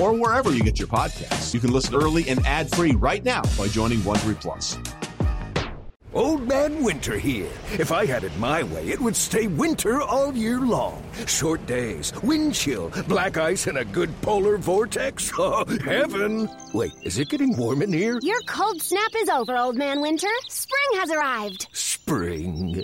or wherever you get your podcasts. You can listen early and ad-free right now by joining Wondery Plus. Old Man Winter here. If I had it my way, it would stay winter all year long. Short days, wind chill, black ice, and a good polar vortex. Oh, heaven! Wait, is it getting warm in here? Your cold snap is over, Old Man Winter. Spring has arrived. Spring.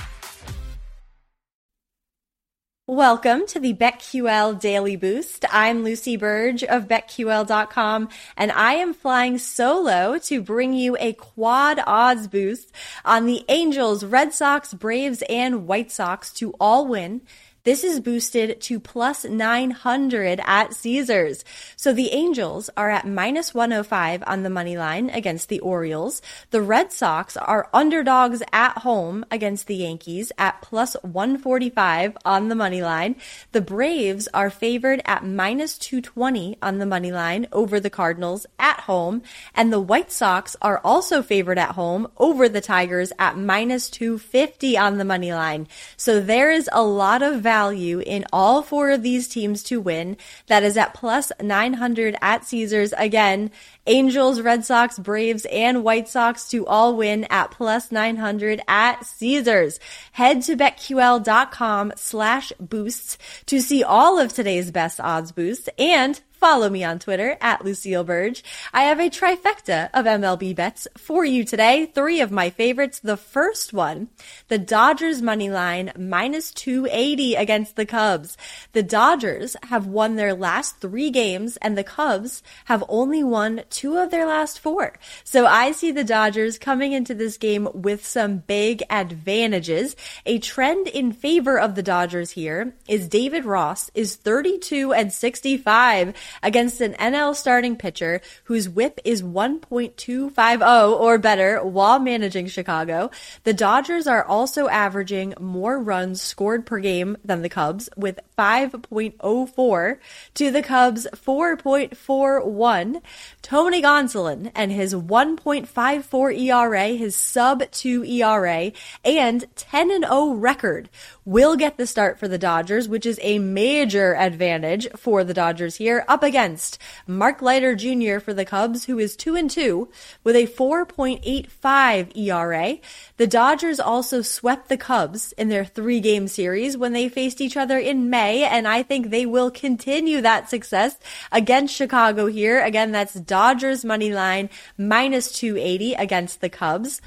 Welcome to the BetQL Daily Boost. I'm Lucy Burdge of BetQL.com, and I am flying solo to bring you a quad odds boost on the Angels, Red Sox, Braves, and White Sox to all win this is boosted to plus 900 at Caesars. So the Angels are at minus 105 on the money line against the Orioles. The Red Sox are underdogs at home against the Yankees at plus 145 on the money line. The Braves are favored at minus 220 on the money line over the Cardinals at home. And the White Sox are also favored at home over the Tigers at minus 250 on the money line. So there is a lot of value in all four of these teams to win. That is at plus 900 at Caesars. Again, Angels, Red Sox, Braves, and White Sox to all win at plus 900 at Caesars. Head to betql.com slash boosts to see all of today's best odds boosts and Follow me on Twitter at Lucille Burdge. I have a trifecta of MLB bets for you today. Three of my favorites. The first one, the Dodgers money line minus 280 against the Cubs. The Dodgers have won their last three games and the Cubs have only won two of their last four. So I see the Dodgers coming into this game with some big advantages. A trend in favor of the Dodgers here is David Ross is 32 and 65 against an NL starting pitcher whose whip is 1.250 or better while managing Chicago. The Dodgers are also averaging more runs scored per game than the Cubs with 5.04 to the Cubs 4.41. Tony Gonsolin and his 1.54 ERA, his sub 2 ERA, and 10 and 0 record will get the start for the Dodgers, which is a major advantage for the Dodgers here up against Mark Leiter Jr. for the Cubs, who is 2 and 2 with a 4.85 ERA. The Dodgers also swept the Cubs in their three game series when they faced each other in May, and I think they will continue that success against Chicago here. Again, that's Dodgers money line minus 280 against the Cubs.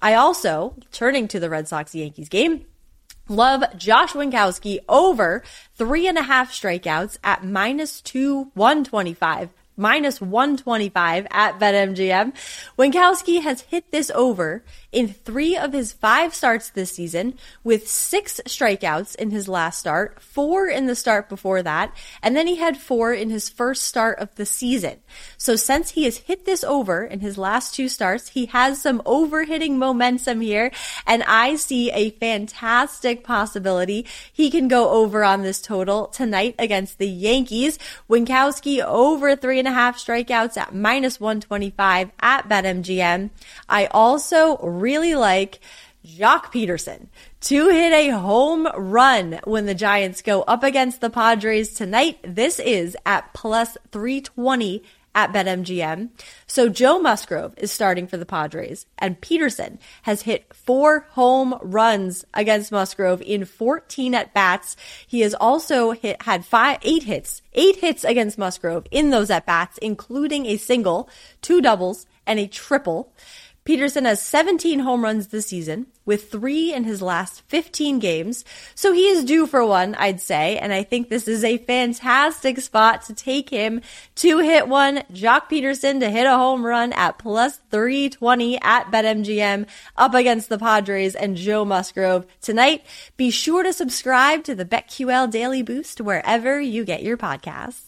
I also, turning to the Red Sox Yankees game, Love Josh Winkowski over three and a half strikeouts at minus two 125. Minus 125 at BetMGM. Winkowski has hit this over in three of his five starts this season with six strikeouts in his last start, four in the start before that, and then he had four in his first start of the season. So since he has hit this over in his last two starts, he has some overhitting momentum here, and I see a fantastic possibility he can go over on this total tonight against the Yankees. Winkowski over three and a half strikeouts at minus 125 at BetMGM. I also really like Joc Pederson to hit a home run when the Giants go up against the Padres tonight. This is at plus 320 at BetMGM. So Joe Musgrove is starting for the Padres and Pederson has hit four home runs against Musgrove in 14 at bats. He has also hit, had five, eight hits, eight hits against Musgrove in those at bats, including a single, two doubles, and a triple. Pederson has 17 home runs this season, with three in his last 15 games. So he is due for one, I'd say. And I think this is a fantastic spot to take him to hit one. Joc Pederson to hit a home run at plus 320 at BetMGM up against the Padres and Joe Musgrove tonight. Be sure to subscribe to the BetQL Daily Boost wherever you get your podcasts.